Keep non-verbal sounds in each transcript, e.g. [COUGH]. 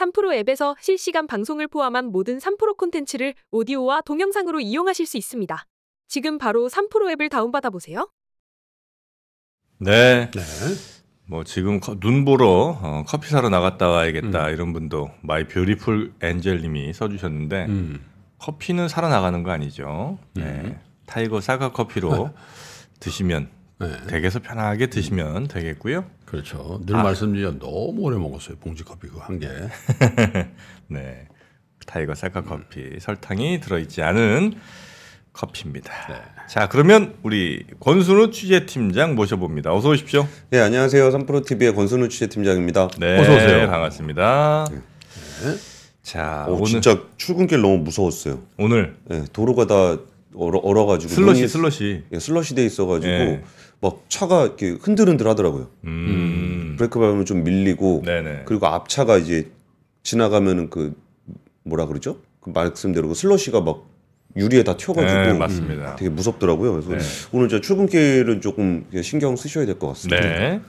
3프로 앱에서 실시간 방송을 포함한 모든 3프로 콘텐츠를 오디오와 동영상으로 이용하실 수 있습니다. 지금 바로 3프로 앱을 다운받아 보세요. 네. 네. 뭐 지금 커- 눈 보러 어, 커피 사러 나갔다 와야겠다 음. 이런 분도 마이 뷰티풀 엔젤님이 써주셨는데 음. 커피는 사러 나가는 거 아니죠? 네. 타이거 사과 커피로 [LAUGHS] 드시면 네. 댁에서 편하게 드시면 되겠고요. 그렇죠. 늘 아. 말씀드려 너무 오래 먹었어요. 봉지 커피 그 한 개. [LAUGHS] 네. 타이거 사과 커피 설탕이 들어있지 않은 커피입니다. 네. 자 그러면 우리 권순우 취재팀장 모셔봅니다. 어서 오십시오. 네, 안녕하세요. 삼프로 TV의 권순우 취재팀장입니다. 네, 어서 오세요. 반갑습니다. 자 어, 오늘 진짜 출근길 너무 무서웠어요. 오늘 네, 도로가 다 얼어, 얼어가지고 슬러시 눈이- 슬러시. 예, 슬러시 돼 있어가지고 예. 막 차가 이렇게 흔들흔들 하더라고요. 음. 브레이크 밟으면 좀 밀리고 네네. 그리고 앞차가 이제 지나가면은 그 뭐라 그러죠? 그 말씀대로 그 슬러시가 막 유리에 다 튀어가지고 네, 맞습니다. 되게 무섭더라고요. 그래서 네. 오늘 저 출근길은 조금 신경 쓰셔야 될 것 같습니다. 네.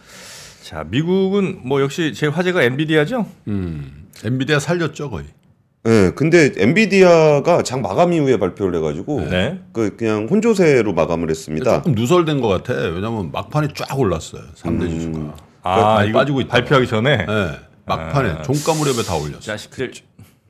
자 미국은 뭐 역시 제일 화제가 엔비디아죠. 음. 엔비디아 살렸죠 거의. 네, 근데 엔비디아가 장 마감 이후에 발표를 해가지고 네. 그 그냥 혼조세로 마감을 했습니다. 조금 누설된 것 같아. 왜냐면 막판에 쫙 올랐어요. 3대 지수가. 아 이거 빠지고 있다가. 발표하기 전에 네. 막판에 아. 종가 무렵에 다 올렸어요. 자식들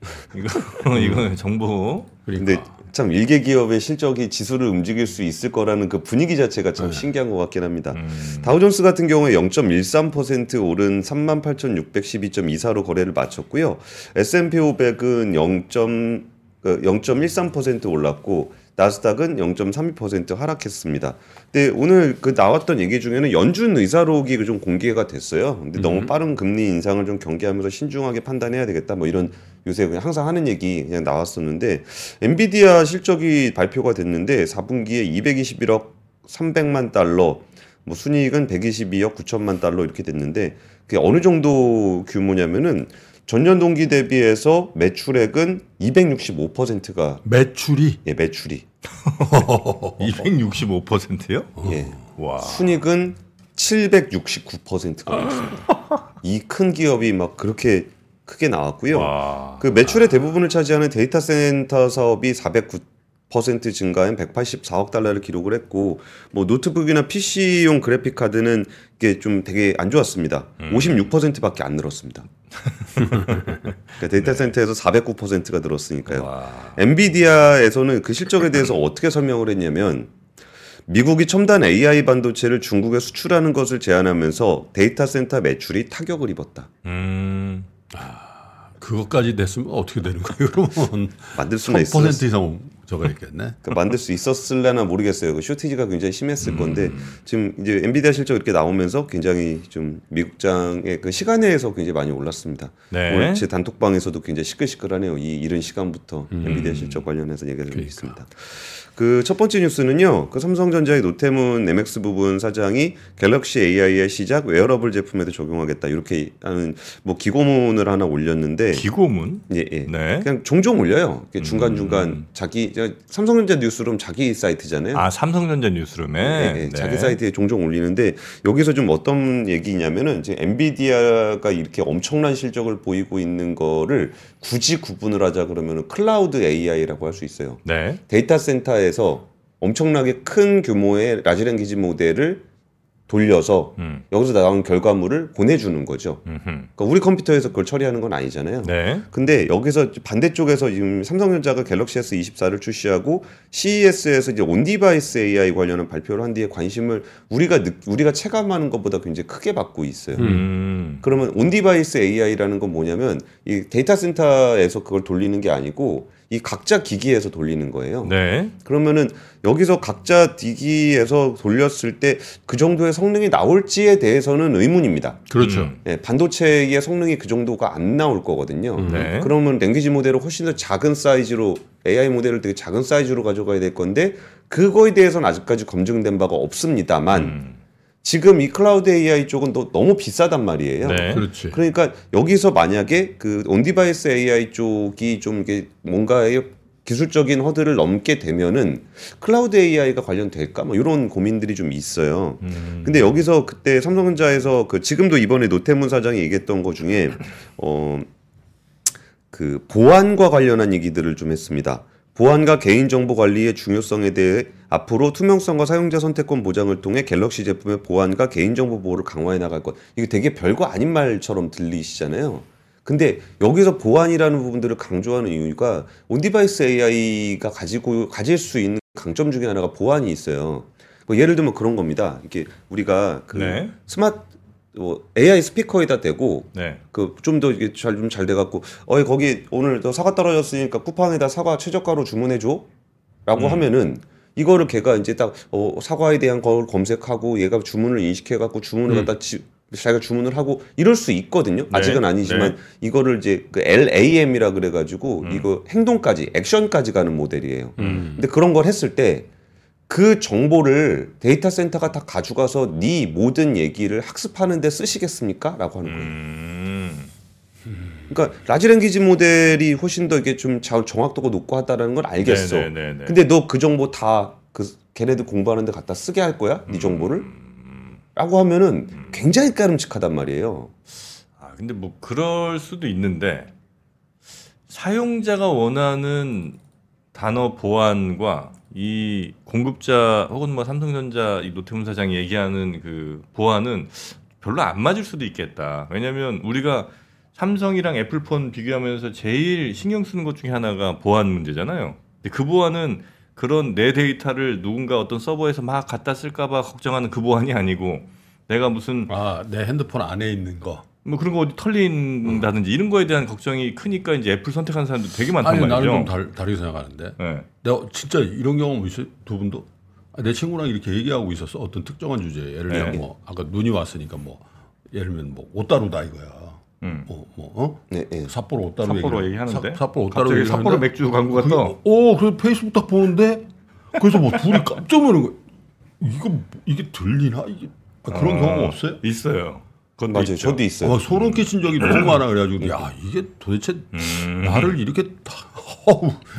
[LAUGHS] 이거 이거 정보. 그러니까. 근데 참 일개 기업의 실적이 지수를 움직일 수 있을 거라는 그 분위기 자체가 참 신기한 것 같긴 합니다. 음. 다우존스 같은 경우에 0.13% 오른 38,612.24로 거래를 마쳤고요. S&P 500은 0. 그0.13% 올랐고 나스닥은 0.32% 하락했습니다. 근데 오늘 그 나왔던 얘기 중에는 연준 의사록이 좀 공개가 됐어요. 근데 너무 빠른 금리 인상을 좀 경계하면서 신중하게 판단해야 되겠다. 뭐 이런 요새 그냥 항상 하는 얘기 그냥 나왔었는데 엔비디아 실적이 발표가 됐는데 4분기에 221억 300만 달러 뭐 순이익은 122억 9천만 달러 이렇게 됐는데 그게 어느 정도 규모냐면은 전년 동기 대비해서 매출액은 265%가 매출이 예, 매출이 [LAUGHS] 265%요? 예. 와. 순익은 769%가 올랐습니다. 이 큰 기업이 막 그렇게 크게 나왔고요. 와. 그 매출의 대부분을 차지하는 데이터 센터 사업이 409% 증가한 184억 달러를 기록을 했고 뭐 노트북이나 PC용 그래픽 카드는 이게 좀 되게 안 좋았습니다. 56%밖에 안 늘었습니다. [LAUGHS] 그러니까 데이터 센터에서 409%가 늘었으니까요. 와. 엔비디아에서는 그 실적에 대해서 어떻게 설명을 했냐면 미국이 첨단 AI 반도체를 중국에 수출하는 것을 제한하면서 데이터 센터 매출이 타격을 입었다. 음. 그것까지 됐으면 어떻게 되는 거예요? [LAUGHS] 그러면 만들 수는 1000% 있었, 이상 저가 있겠네. 그 만들 수 있었을려나 모르겠어요. 그 쇼티지가 굉장히 음. 심했을 건데 지금 이제 엔비디아 실적 이렇게 나오면서 굉장히 좀 미국장의 그 시간에서 굉장히 많이 올랐습니다. 네. 오늘 제 단톡방에서도 굉장히 시끌시끌하네요. 이 이른 시간부터 음. 엔비디아 실적 관련해서 얘기가 좀 그러니까. 있습니다. 그 첫 번째 뉴스는요. 그 삼성전자의 노태문 MX 부문 사장이 갤럭시 AI의 시작 웨어러블 제품에도 적용하겠다 이렇게 하는 뭐 기고문을 하나 올렸는데 기고문. 예, 예. 네. 그냥 종종 올려요. 중간 중간 자기 저 삼성전자 뉴스룸 자기 사이트잖아요. 아 삼성전자 뉴스룸에 네, 네, 자기 사이트에 종종 올리는데 여기서 좀 어떤 얘기냐면은 이제 엔비디아가 이렇게 엄청난 실적을 보이고 있는 거를 굳이 구분을 하자 그러면은 cloud AI라고 할 수 있어요. 네. 데이터 센터에서 엄청나게 큰 규모의 large language model을 돌려서 음. 여기서 나온 결과물을 보내주는 거죠. 음흠. 그러니까 우리 컴퓨터에서 그걸 처리하는 건 아니잖아요. 네. 근데 여기서 반대쪽에서 지금 삼성전자가 갤럭시 S24를 출시하고 CES에서 이제 on-device AI 관련한 발표를 한 뒤에 관심을 우리가 느, 우리가 체감하는 것보다 굉장히 크게 받고 있어요. 음. 그러면 on-device AI라는 건 뭐냐면 이 데이터 센터에서 그걸 돌리는 게 아니고 이 각자 기기에서 돌리는 거예요. 네. 그러면은 여기서 각자 기기에서 돌렸을 때 그 정도의 성능이 나올지에 대해서는 의문입니다. 그렇죠. 음. 예, 반도체의 성능이 그 정도가 안 나올 거거든요. 네. 그러면 language 모델을 훨씬 더 작은 사이즈로 AI 모델을 되게 작은 사이즈로 가져가야 될 건데 그거에 대해서는 아직까지 검증된 바가 없습니다만 음. 지금 이 cloud AI 쪽은 또 너무 비싸단 말이에요. 네. 그렇지. 그러니까 여기서 만약에 그 on-device AI 쪽이 좀 이게 뭔가의 기술적인 허들을 넘게 되면은 클라우드 AI가 관련될까 뭐 이런 고민들이 좀 있어요. 음. 근데 여기서 그때 삼성전자에서 그 지금도 이번에 노태문 사장이 얘기했던 것 중에 어 그 보안과 관련한 얘기들을 좀 했습니다. 보안과 개인정보 관리의 중요성에 대해 앞으로 투명성과 사용자 선택권 보장을 통해 갤럭시 제품의 보안과 개인정보 보호를 강화해 나갈 것. 이게 되게 별거 아닌 말처럼 들리시잖아요. 근데 여기서 보안이라는 부분들을 강조하는 이유가 on-device AI가 가지고 가질 수 있는 강점 중에 하나가 보안이 있어요. 뭐 예를 들면 그런 겁니다. 이게 우리가 그 네. 스마트 뭐 AI 스피커에다 대고 네. 그좀 더 이게 잘 좀 잘 돼갖고 어이 거기 오늘 너 사과 떨어졌으니까 쿠팡에다 사과 최저가로 주문해 줘라고 하면은 이거를 걔가 이제 딱 어, 사과에 대한 걸 검색하고 얘가 주문을 인식해갖고 주문을 갖다 지, 자기가 주문을 하고 이럴 수 있거든요. 아직은 아니지만 이거를 이제 그 LAM이라 그래가지고 이거 행동까지 액션까지 가는 모델이에요. 근데 그런 걸 했을 때 그 정보를 데이터 센터가 다 가져가서 네 모든 얘기를 학습하는 데 쓰시겠습니까? 라고 하는 거예요. 음. 그러니까 large language model이 훨씬 더 이게 좀 자- 정확도가 높고 하다라는 걸 알겠어. 네, 네, 네, 네. 근데 너 그 정보 다 그 걔네들 공부하는데 갖다 쓰게 할 거야? 네 정보를? 라고 하면은 굉장히 까름직하단 말이에요. 아, 근데 뭐 그럴 수도 있는데 사용자가 원하는 단어 보안과 이 공급자 혹은 뭐 삼성전자 이 노태문 사장이 얘기하는 그 보안은 별로 안 맞을 수도 있겠다. 왜냐하면 우리가 삼성이랑 애플폰 비교하면서 제일 신경 쓰는 것 중에 하나가 보안 문제잖아요. 근데 그 보안은 그런 내 데이터를 누군가 어떤 서버에서 막 갖다 쓸까봐 걱정하는 그 보안이 아니고 내가 무슨 아, 내 핸드폰 안에 있는 거. 뭐 그런 거 어디 털린다든지 이런 거에 대한 걱정이 크니까 이제 애플 선택하는 사람들 되게 많단 아니 나는 말이죠. 좀 달, 다르게 생각하는데. 네. 내가 진짜 이런 경험 있어요? 두 분도? 아, 내 친구랑 이렇게 얘기하고 있었어. 어떤 특정한 주제. 예를 들면 네. 뭐 아까 눈이 왔으니까 뭐 예를 들면 뭐 오타루다 이거야. 음. 뭐, 뭐 어? 네, 네. 삿포로 오타루 삿포로 얘기하는데 사, 삿포로 오타루 갑자기 삿포로 맥주 광고가 떠. 어, 그래서 페이스북 딱 보는데 그래서 뭐 둘이 [LAUGHS] 깜짝 놀란 거야. 이거 뭐- 이게 들리나 이게 아, 그런 어, 경험 없어요? 있어요. 그건 맞아요. 있죠. 저도 있어요. 아, 소름 끼친 적이 너무 많아 그래가지고 야 이게 도대체 음. 나를 이렇게 다.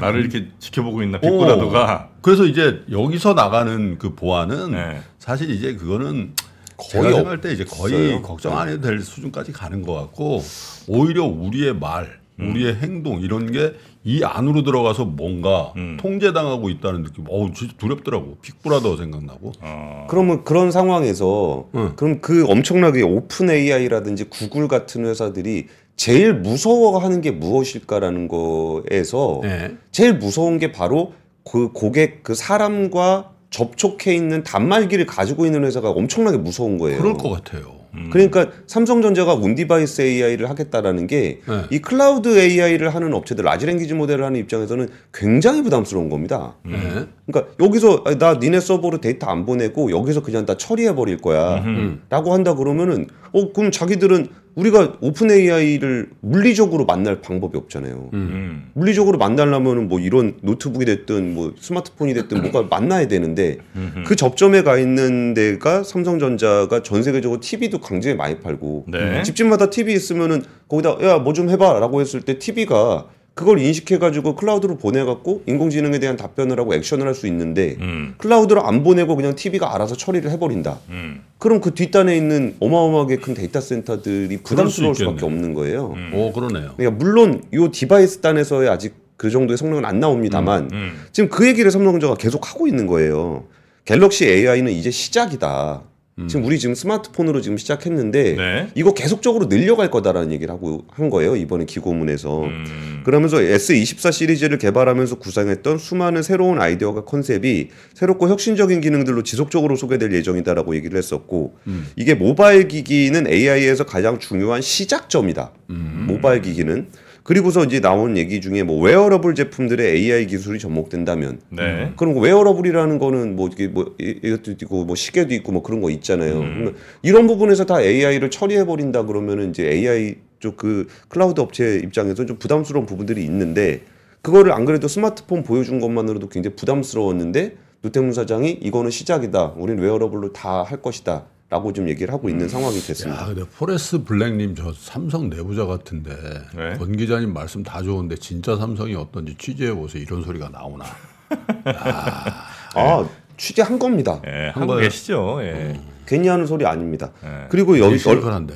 나를 이렇게 지켜보고 있나 빅브라더가 그래서 이제 여기서 나가는 그 보안은 네. 사실 이제 그거는 거의 제가 생각할 때 이제 거의 없어요. 걱정 안 해도 될 수준까지 가는 것 같고 오히려 우리의 말, 음. 우리의 행동 이런 게 이 안으로 들어가서 뭔가 음. 통제당하고 있다는 느낌. 어우 진짜 두렵더라고. 빅브라더 생각나고. 어, 그러면 그런 상황에서 응. 그럼 그 엄청나게 오픈 AI라든지 구글 같은 회사들이 제일 무서워하는 게 무엇일까라는 거에서 네. 제일 무서운 게 바로 그 고객 그 사람과 접촉해 있는 단말기를 가지고 있는 회사가 엄청나게 무서운 거예요. 그럴 것 같아요. 음. 그러니까 삼성전자가 on-device AI를 하겠다라는 게이 네. cloud AI를 하는 업체들 large language model을 하는 입장에서는 굉장히 부담스러운 겁니다. 네. 그러니까 여기서 나 니네 서버로 데이터 안 보내고 여기서 그냥 다 처리해 버릴 거야. 음. 라고 한다 그러면은 어 그럼 자기들은 우리가 오픈 AI를 물리적으로 만날 방법이 없잖아요. 음. 물리적으로 만나려면은 뭐 이런 노트북이 됐든 뭐 스마트폰이 됐든 [CLEARS THROAT] 뭐가 만나야 되는데 그 접점에 가 있는 데가 삼성전자가 전 세계적으로 TV도 굉장히 많이 팔고 네. 집집마다 TV 있으면은 거기다 야 뭐 좀 해봐라고 했을 때 TV가 그걸 인식해가지고 cloud로 보내갖고 인공지능에 대한 답변을 하고 액션을 할 수 있는데 음. cloud로 안 보내고 그냥 TV가 알아서 처리를 해버린다. 음. 그럼 그 뒷단에 있는 어마어마하게 큰 데이터 센터들이 부담스러울 수 수밖에 없는 거예요. 오 그러네요. 그러니까 물론 이 device 단에서의 아직 그 정도의 성능은 안 나옵니다만 음. 지금 그 얘기를 삼성전자가 계속 하고 있는 거예요. 갤럭시 AI는 이제 시작이다. 지금 우리 지금 스마트폰으로 지금 시작했는데 네. 이거 계속적으로 늘려갈 거다라는 얘기를 하고 한 거예요 이번에 기고문에서. 음. 그러면서 S24 시리즈를 개발하면서 구상했던 수많은 새로운 아이디어가 컨셉이 새롭고 혁신적인 기능들로 지속적으로 소개될 예정이다라고 얘기를 했었고 이게 모바일 기기는 AI에서 가장 중요한 시작점이다. 모바일 기기는 그리고서 이제 나온 얘기 중에 뭐 웨어러블 제품들의 AI 기술이 접목된다면 네. 그럼 wearable이라는 거는 뭐 이게 뭐 이- 이것도 있고 뭐 시계도 있고 뭐 그런 거 있잖아요. 그러면 이런 부분에서 다 AI를 처리해 버린다 그러면은 이제 AI 쪽 그 클라우드 업체 입장에서 좀 부담스러운 부분들이 있는데 그거를 안 그래도 스마트폰 보여준 것만으로도 굉장히 부담스러웠는데 노태문 사장이 이거는 시작이다. 우리는 wearable로 다 할 것이다. 라고 좀 얘기를 하고 있는 상황이 됐습니다. 야, 근데 포레스 블랙님 저 삼성 내부자 같은데 네. 권 기자님 말씀 다 좋은데 진짜 삼성이 어떤지 취재해 보세요. 이런 소리가 나오나? [LAUGHS] 아, 취재한 겁니다. 예, 한 하고 거예요. 계시죠. 예. 괜히 하는 소리 아닙니다. 네. 그리고 여기 얼- 시원한데.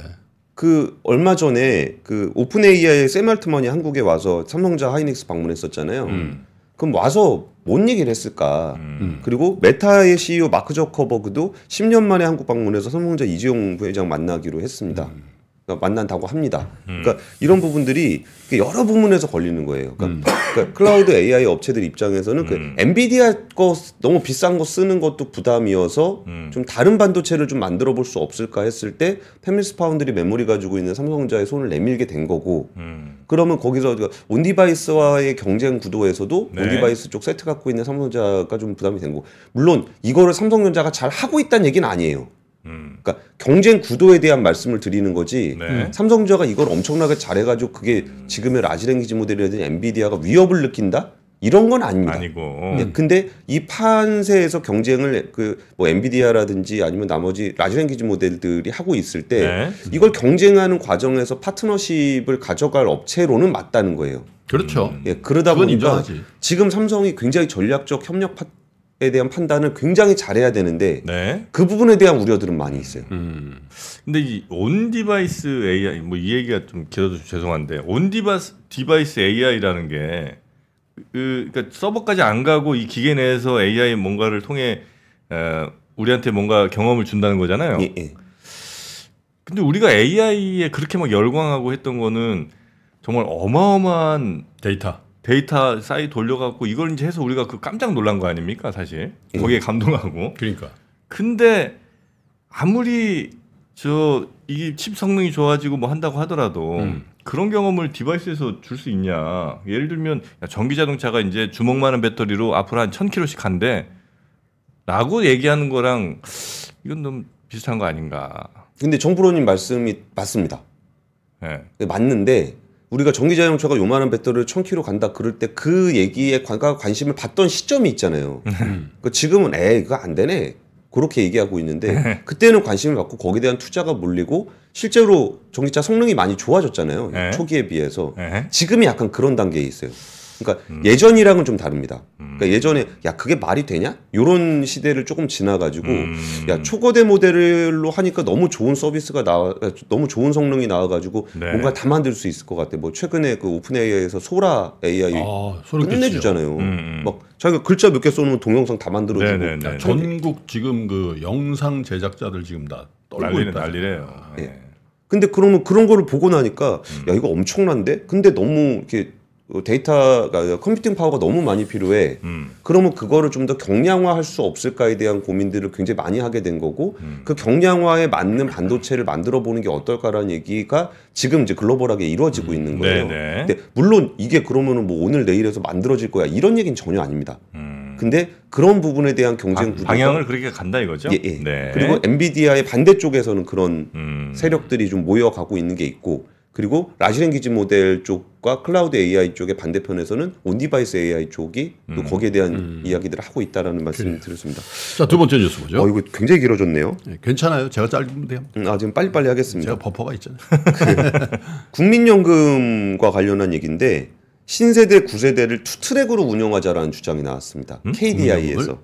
그 얼마 전에 그 오픈 AI의 샘 알트먼이 한국에 와서 삼성전자 하이닉스 방문했었잖아요. 음. 그럼 와서 뭔 얘기를 했을까? 음. 그리고 메타의 CEO 마크 저커버그도 10년 만에 한국 방문해서 삼성전자 이재용 부회장 만나기로 했습니다. 그러니까 만난다고 합니다. 그러니까 이런 부분들이 여러 부분에서 걸리는 거예요. 그러니까, 그러니까 cloud AI 업체들 입장에서는 그 엔비디아 거 너무 비싼 거 쓰는 것도 부담이어서 음. 좀 다른 반도체를 좀 만들어 볼 수 없을까 했을 때 fabless foundry 메모리 가지고 있는 삼성전자의 손을 내밀게 된 거고 음. 그러면 거기서 그 on-device와의 경쟁 구도에서도 네. on-device 쪽 세트 갖고 있는 삼성전자가 좀 부담이 된 거고 물론 이거를 삼성전자가 잘 하고 있다는 얘기는 아니에요. 음. 그러니까 경쟁 구도에 대한 말씀을 드리는 거지. 네. 삼성전자가 이걸 엄청나게 잘해가지고 그게 지금의 large language model이라든지 엔비디아가 위협을 느낀다 이런 건 아닙니다. 아니고. 네, 근데 이 판세에서 경쟁을 그 뭐 엔비디아라든지 아니면 나머지 large language 모델들이 하고 있을 때 네. 이걸 경쟁하는 과정에서 파트너십을 가져갈 업체로는 맞다는 거예요. 그렇죠. 음. 예, 그러다 보니까 인정하지. 지금 삼성이 굉장히 전략적 협력에 대한 판단을 굉장히 잘해야 되는데 네. 그 부분에 대한 우려들은 많이 있어요. 음. 근데 이 on-device AI 뭐 이 얘기가 좀 길어서 죄송한데 on-device device AI라는 게 그, 그러니까 서버까지 안 가고 이 기계 내에서 AI 뭔가를 통해 어, 우리한테 뭔가 경험을 준다는 거잖아요. 예, 예. 근데 우리가 AI에 그렇게 막 열광하고 했던 거는 정말 어마어마한 데이터. 데이터 사이 돌려갖고 이걸 이제 해서 우리가 그 깜짝 놀란 거 아닙니까 사실 예. 거기에 감동하고 그러니까. 근데 아무리 저 AI 칩 성능이 좋아지고 뭐 한다고 하더라도 음. 그런 경험을 device에서 줄 수 있냐 예를 들면 야, 전기 자동차가 이제 주먹만한 배터리로 앞으로 한 1000km씩 간대 라고 얘기하는 거랑 이건 너무 비슷한 거 아닌가 근데 정프로님 말씀이 맞습니다. 예. 맞는데 우리가 전기자동차가 요만한 배터리를 1000km 간다 그럴 때 그 얘기에 관, 관심을 받던 시점이 있잖아요. 음. 그 지금은 에이 그거 안 되네 그렇게 얘기하고 있는데 그때는 관심을 갖고 거기에 대한 투자가 몰리고 실제로 전기차 성능이 많이 좋아졌잖아요 네. 초기에 비해서 예. 지금이 약간 그런 단계에 있어요. 그러니까 음. 예전이랑은 좀 다릅니다. 그러니까 예전에 야 그게 말이 되냐? 요런 시대를 조금 지나가지고 음. 야 초거대 모델로 하니까 너무 좋은 서비스가 나와 너무 좋은 성능이 나와가지고 네. 뭔가 다 만들 수 있을 것 같아. 뭐 최근에 그 오픈 AI에서 소라 AI 아. 끝내주잖아요. 음, 음. 막 자기가 글자 몇 개 써놓으면 동영상 다 만들어주고. 네네네. 야, 전국 지금 그 영상 제작자들 지금 다 떨고 있다. 난리래요. 예. 예. 근데 그러면 그런 거를 보고 나니까 음. 야 이거 엄청난데? 근데 너무 이렇게 데이터가 컴퓨팅 파워가 너무 많이 필요해. 음. 그러면 그거를 좀 더 경량화할 수 없을까에 대한 고민들을 굉장히 많이 하게 된 거고 음. 그 경량화에 맞는 반도체를 만들어 보는 게 어떨까라는 얘기가 지금 이제 글로벌하게 이루어지고 있는 거예요. 네네. 근데 물론 이게 그러면은 뭐 오늘 내일에서 만들어질 거야 이런 얘기는 전혀 아닙니다. 음. 근데 그런 부분에 대한 경쟁 방- 구도가 방향을 그렇게 간다 이거죠? 예, 예. 네. 그리고 엔비디아의 반대쪽에서는 그런 음. 세력들이 좀 모여가고 있는 게 있고 그리고 large language 모델 쪽과 클라우드 AI 쪽의 반대편에서는 on-device AI 쪽이 또 거기에 대한 이야기들을 하고 있다라는 말씀을 드렸습니다. 자, 두 번째 뉴스 보죠. 어 이거 굉장히 길어졌네요. 예, 괜찮아요. 제가 짧으면 돼요. 음, 아 지금 빨리빨리 하겠습니다. 제가 버퍼가 있잖아요. 국민연금과 관련한 얘기인데 신세대, 구세대를 two-track으로 운영하자라는 주장이 나왔습니다. KDI에서 국민연금을?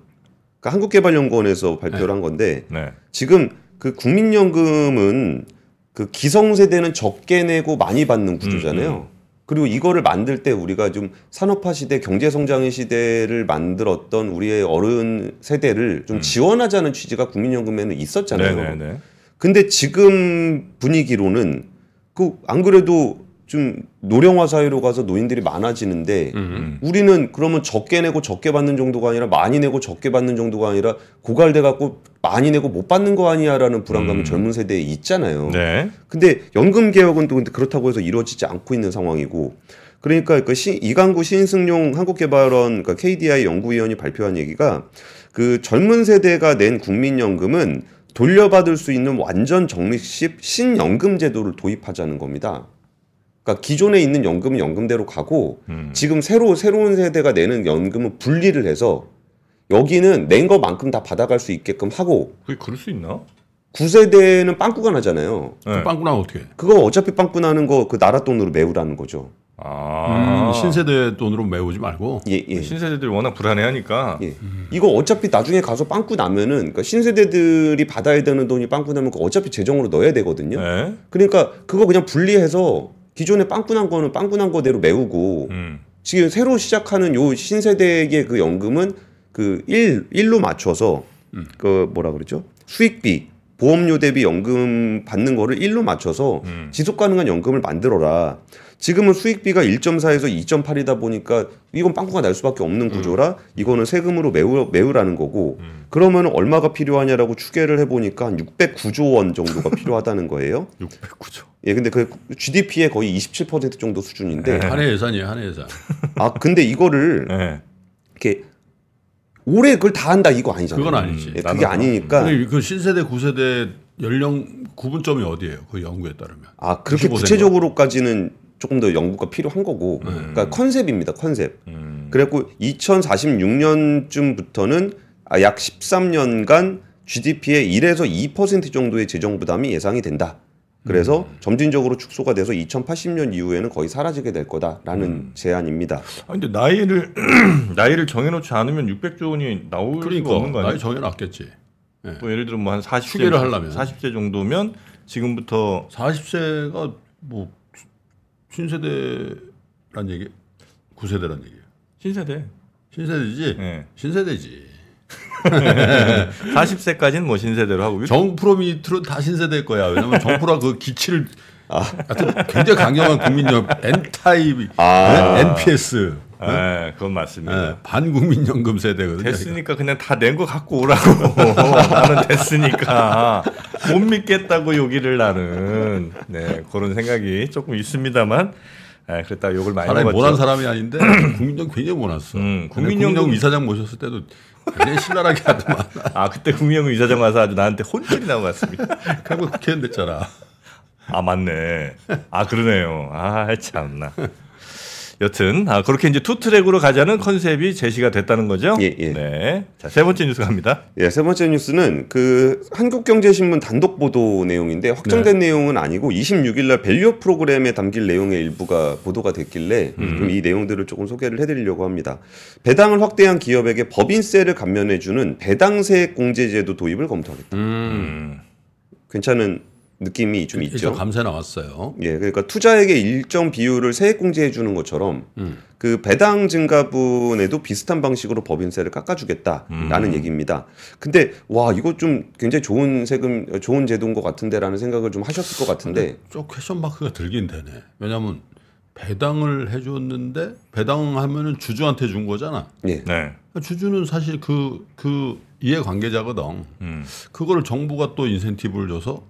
그러니까 한국개발연구원에서 발표를 한 건데 네. 지금 그 국민연금은 그 기성세대는 적게 내고 많이 받는 구조잖아요. 그리고 이거를 만들 때 우리가 좀 산업화 시대, 경제 성장의 시대를 만들었던 우리의 어른 세대를 좀 지원하자는 취지가 국민연금에는 있었잖아요. 네네네. 근데 지금 분위기로는 그 안 그래도 좀 노령화 사회로 가서 노인들이 많아지는데 음. 우리는 그러면 적게 내고 적게 받는 정도가 아니라 많이 내고 적게 받는 정도가 아니라 고갈돼 갖고 많이 내고 못 받는 거 아니야라는 불안감이 음. 젊은 세대에 있잖아요. 네. 근데 연금 개혁은 또 근데 그렇다고 해서 이루어지지 않고 있는 상황이고 그러니까 그 시, 이강구 신승용 한국개발원 그러니까 KDI 연구위원이 발표한 얘기가 그 젊은 세대가 낸 국민연금은 돌려받을 수 있는 완전 적립식 신연금 제도를 도입하자는 겁니다. 그러니까 기존에 있는 연금은 연금대로 가고 음. 지금 새로 새로운 세대가 내는 연금은 분리를 해서 여기는 낸 것만큼 다 받아갈 수 있게끔 하고 그게 그럴 수 있나? 9세대는 빵꾸가 나잖아요. 네. 빵꾸 나면 어떻게 해? 그거 어차피 빵꾸 나는 거 그 나라 돈으로 메우라는 거죠. 아, 음, 신세대 돈으로 메우지 말고 예, 예. 신세대들이 워낙 불안해하니까 예. 이거 어차피 나중에 가서 빵꾸 나면은 그러니까 신세대들이 받아야 되는 돈이 빵꾸 나면 그거 어차피 재정으로 넣어야 되거든요. 네. 그러니까 그거 그냥 분리해서 기존에 빵꾸 난 거는 빵꾸 난 거대로 메우고 음. 지금 새로 시작하는 요 신세대의 그 연금은 그 1, 일로 맞춰서 그 뭐라 그러죠? 수익비, 보험료 대비 연금 받는 거를 1로 맞춰서 음. 지속 가능한 연금을 만들어라. 지금은 수익비가 1.4에서 2.8이다 보니까 이건 빵꾸가 날 수밖에 없는 구조라 이거는 세금으로 메우, 메우라는 거고 그러면 얼마가 필요하냐라고 추계를 해보니까 한 609조 원 정도가 [LAUGHS] 필요하다는 거예요. 609조. 예, 근데 그 GDP의 거의 27% 정도 수준인데 네. 한해 예산이에요, 한해 예산. 아 근데 이거를 네. 이렇게 올해 그걸 다 한다 이거 아니잖아요. 그건 아니지. 예, 그게. 아니니까 근데 그 신세대, 구세대 연령 구분점이 어디예요? 그 연구에 따르면. 아 그렇게 95 구체적으로까지는 조금 더 연구가 필요한 거고 그러니까 컨셉입니다 컨셉. 음. 그래갖고 2046년쯤부터는 아, 약 13년간 GDP의 1에서 2% 정도의 재정 부담이 예상이 된다. 그래서 점진적으로 축소가 돼서 2080년 이후에는 거의 사라지게 될 거다라는 제안입니다. 아, 근데 나이를 [CLEARS THROAT] 나이를 정해놓지 않으면 600조 원이 나올 수가 없는 그러니까 거 아니에요? 나이 정해놨겠지. 뭐 예를 들어 뭐 한 40세 추계를 하려면. 40세 정도면 지금부터 40세가 뭐 신세대란 얘기, 구세대란 얘기예요. 신세대. 신세대지. 예. 신세대지. [LAUGHS] 40세까지는 뭐 신세대로 하고 정프로 밑으로 다 신세대일 거야. 왜냐면 정프로가 그 기치를 아. 하여튼 굉장히 강경한 국민연 엔타입 아. NPS 네, 그건 맞습니다. 예, 반국민연금 세대거든요. 됐으니까 그냥 다 낸 거 갖고 오라고. [LAUGHS] 나는 됐으니까 못 믿겠다고 여기를 나는 네 그런 생각이 조금 있습니다만 네, 그랬다 욕을 많이 사람이 먹었죠. 못한 사람이 아닌데 국민연금 굉장히 못났어. 음, 국민연금 국민연금 이사장 모셨을 때도 굉장히 신랄하게 하더만. [LAUGHS] 아 그때 국민연금 이사장 와서 아주 나한테 혼쭐이 나고 갔습니다. [LAUGHS] 결국 국회의원 됐잖아. 아 맞네. 아 그러네요. 아 참나. 여튼 아 그렇게 이제 two-track으로 가자는 컨셉이 제시가 됐다는 거죠. 예, 예. 네. 자 세 번째 뉴스 갑니다. 예, 세 번째 뉴스는 그 한국경제신문 단독 보도 내용인데 확정된 내용은 아니고 26일 날 value 프로그램에 담길 내용의 일부가 보도가 됐길래 좀이 내용들을 조금 소개를 해 드리려고 합니다. 배당을 확대한 기업에게 법인세를 감면해 주는 배당세 공제 제도 도입을 검토하겠다. 음. 괜찮은 느낌이 좀 일단 있죠. 감세 나왔어요. 예, 그러니까 투자액의 일정 비율을 세액 공제해 주는 것처럼 음. 그 배당 증가분에도 비슷한 방식으로 법인세를 깎아주겠다라는 음. 얘기입니다. 근데 와 이거 좀 굉장히 좋은 세금 좋은 제도인 것 같은데라는 생각을 좀 하셨을 것 같은데 좀 question mark가 들긴 되네. 왜냐하면 배당을 해줬는데 배당하면은 주주한테 준 거잖아. 예, 네. 주주는 사실 그, 그 이해관계자거든. 음. 그거를 정부가 또 인센티브를 줘서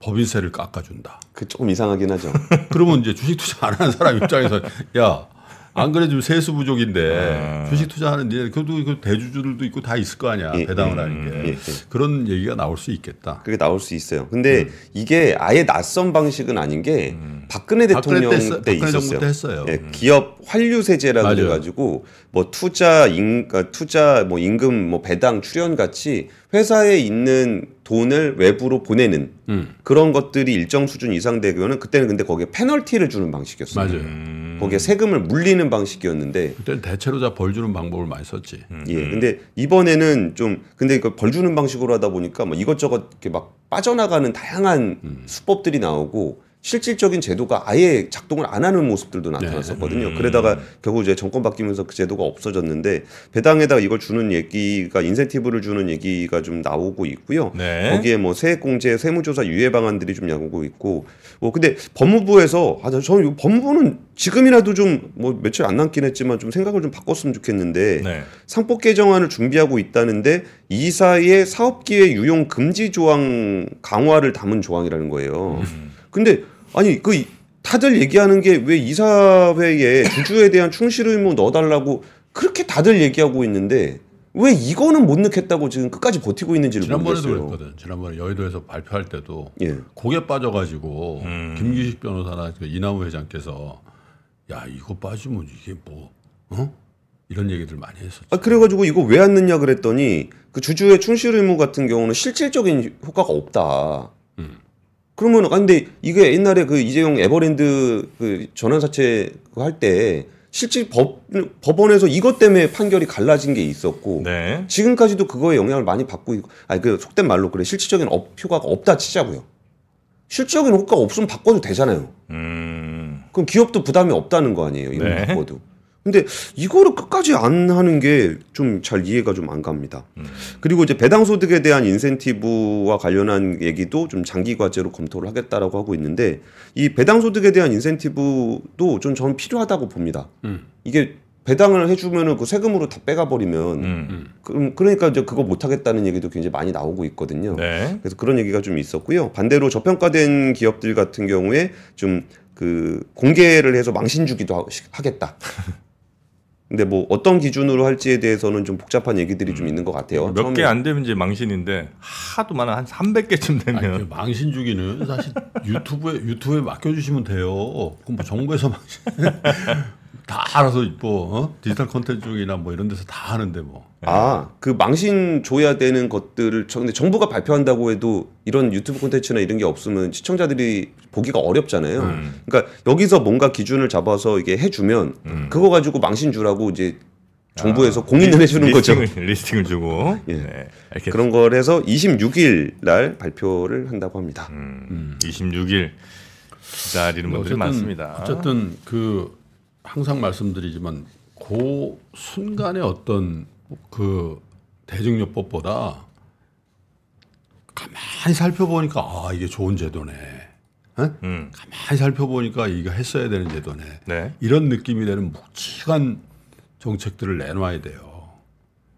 법인세를 깎아준다. 그 조금 이상하긴 하죠. [LAUGHS] 그러면 이제 주식 투자 안 하는 사람 입장에서 야, 안 그래 좀 세수 부족인데 아. 주식 투자하는 데 그래도 그 대주주들도 있고 다 있을 거 아니야. 예, 배당을 예, 하는 게. 예, 예. 그런 얘기가 나올 수 있겠다. 그게 나올 수 있어요. 근데 음. 이게 아예 낯선 방식은 아닌 게 박근혜 대통령 박근혜 때, 때 박근혜 정부 있었어요. 때 했어요. 예, 기업 환류세제라. 그래가지고 뭐 투자 임 그러니까 투자 뭐 임금 뭐 배당 출연 같이 회사에 있는 돈을 외부로 보내는 음, 그런 것들이 일정 수준 이상 되면은 그때는 근데 거기에 페널티를 주는 방식이었어요. 맞아요. 음. 거기에 세금을 물리는 방식이었는데 그때는 대체로 다 벌 주는 방법을 많이 썼지. 예. 근데 이번에는 좀 근데 그벌 주는 방식으로 하다 보니까 뭐 이것저것 이렇게 막 빠져나가는 다양한 음. 수법들이 나오고 실질적인 제도가 아예 작동을 안 하는 모습들도 나타났었거든요. 음. 그러다가 결국 이제 정권 바뀌면서 그 제도가 없어졌는데 배당에다 이걸 주는 얘기가 인센티브를 주는 얘기가 좀 나오고 있고요. 네. 거기에 뭐 세액 공제, 세무조사 유예 방안들이 좀 나오고 있고, 뭐 근데 법무부에서 아 저는 이 법무부는 지금이라도 좀 뭐 며칠 안 남긴 했지만 좀 생각을 좀 바꿨으면 좋겠는데 네. 상법 개정안을 준비하고 있다는데 이사의 사업기회 유용 금지 조항 강화를 담은 조항이라는 거예요. 근데 아니 그 이- 다들 얘기하는 게 왜 이사회에 주주에 대한 충실 의무 넣어달라고 그렇게 다들 얘기하고 있는데 왜 이거는 못 넣겠다고 지금 끝까지 버티고 있는지를 지난번에도 모르겠어요. 그랬거든. 지난번에 여의도에서 발표할 때도 예. 고개 빠져가지고 음. 김규식 변호사나 그 이남우 회장께서 야 이거 빠지면 이게 뭐 어? 이런 얘기들 많이 했었죠. 아 그래가지고 이거 왜 안 넣냐 그랬더니 그 주주의 충실 의무 같은 경우는 실질적인 효과가 없다. 음. 그러면 아 근데 이게 옛날에 그 이재용 에버랜드 그 전환사채 할 때 실제 법 법원에서 이것 때문에 판결이 갈라진 게 있었고 네. 지금까지도 그거에 영향을 많이 받고 있고 아니 그 속된 말로 그래 실질적인 업, 효과가 없다 치자고요. 실질적인 효과가 없으면 바꿔도 되잖아요. 음. 그럼 기업도 부담이 없다는 거 아니에요. 이거 네. 바꿔도. 근데 이거를 끝까지 안 하는 게 좀 잘 이해가 좀 안 갑니다. 음. 그리고 이제 배당 소득에 대한 인센티브와 관련한 얘기도 좀 장기 과제로 검토를 하겠다라고 하고 있는데 이 배당 소득에 대한 인센티브도 좀 저는 필요하다고 봅니다. 음. 이게 배당을 해주면은 그 세금으로 다 빼가 버리면 음. 그럼 그러니까 이제 그거 못 하겠다는 얘기도 굉장히 많이 나오고 있거든요. 네. 그래서 그런 얘기가 좀 있었고요. 반대로 저평가된 기업들 같은 경우에 좀 그 공개를 해서 망신 주기도 하- 하겠다. 근데 뭐 어떤 기준으로 할지에 대해서는 좀 복잡한 얘기들이 좀 있는 것 같아요. 몇 개 안 되면 이제 망신인데 하도 많아 한 300개쯤 아니, 되면 그 망신 주기는 사실 [LAUGHS] 유튜브에 유튜브에 맡겨 주시면 돼요. 그럼 뭐 정부에서 망신 [LAUGHS] 다 알아서 뭐 어? 디지털 콘텐츠나 뭐 이런 데서 다 하는데 뭐. 아, 그 망신 줘야 되는 것들을 저- 근데 정부가 발표한다고 해도 이런 유튜브 콘텐츠나 이런 게 없으면 시청자들이 보기가 어렵잖아요. 음. 그러니까 여기서 뭔가 기준을 잡아서 이게 해주면 음. 그거 가지고 망신 주라고 이제 정부에서 아, 공인을 해주는 거죠. 리스팅을, 리스팅을 주고. 예. 네. 알겠습니다. 그런 걸 해서 26일 날 발표를 한다고 합니다. 음, 26일 기다리는 분들이 어쨌든- 많습니다. 어쨌든 그 항상 말씀드리지만 그 순간의 어떤 그 대증요법보다 가만히 살펴보니까 아 이게 좋은 제도네. 어? 음. 가만히 살펴보니까 이거 했어야 되는 제도네. 네. 이런 느낌이 되는 묵직한 정책들을 내놔야 돼요.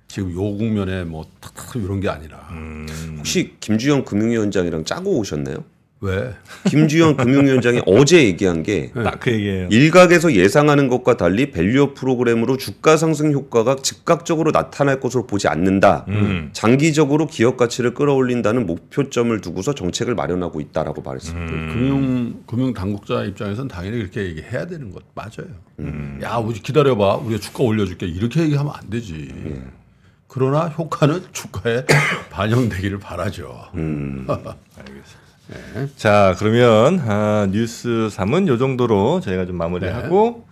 지금 요 국면에 뭐 탁탁 이런 게 아니라 음. 혹시 김주현 금융위원장이랑 짜고 오셨나요? 왜? 김주현 금융위원장이 어제 얘기한 게 딱 그 얘기예요. 일각에서 예상하는 것과 달리 밸류업 프로그램으로 주가 상승 효과가 즉각적으로 나타날 것으로 보지 않는다. 음. 장기적으로 기업 가치를 끌어올린다는 목표점을 두고서 정책을 마련하고 있다라고 말했습니다. 음. 금융 금융 당국자 입장에서는 당연히 그렇게 얘기해야 되는 것 맞아요. 음. 야, 우리 기다려봐, 우리가 주가 올려줄게 이렇게 얘기하면 안 되지. 그러나 효과는 주가에 [COUGHS] 반영되기를 바라죠. 음. [LAUGHS] 알겠습니다. 자, 그러면 아, 뉴스 3은 요 정도로 저희가 좀 마무리하고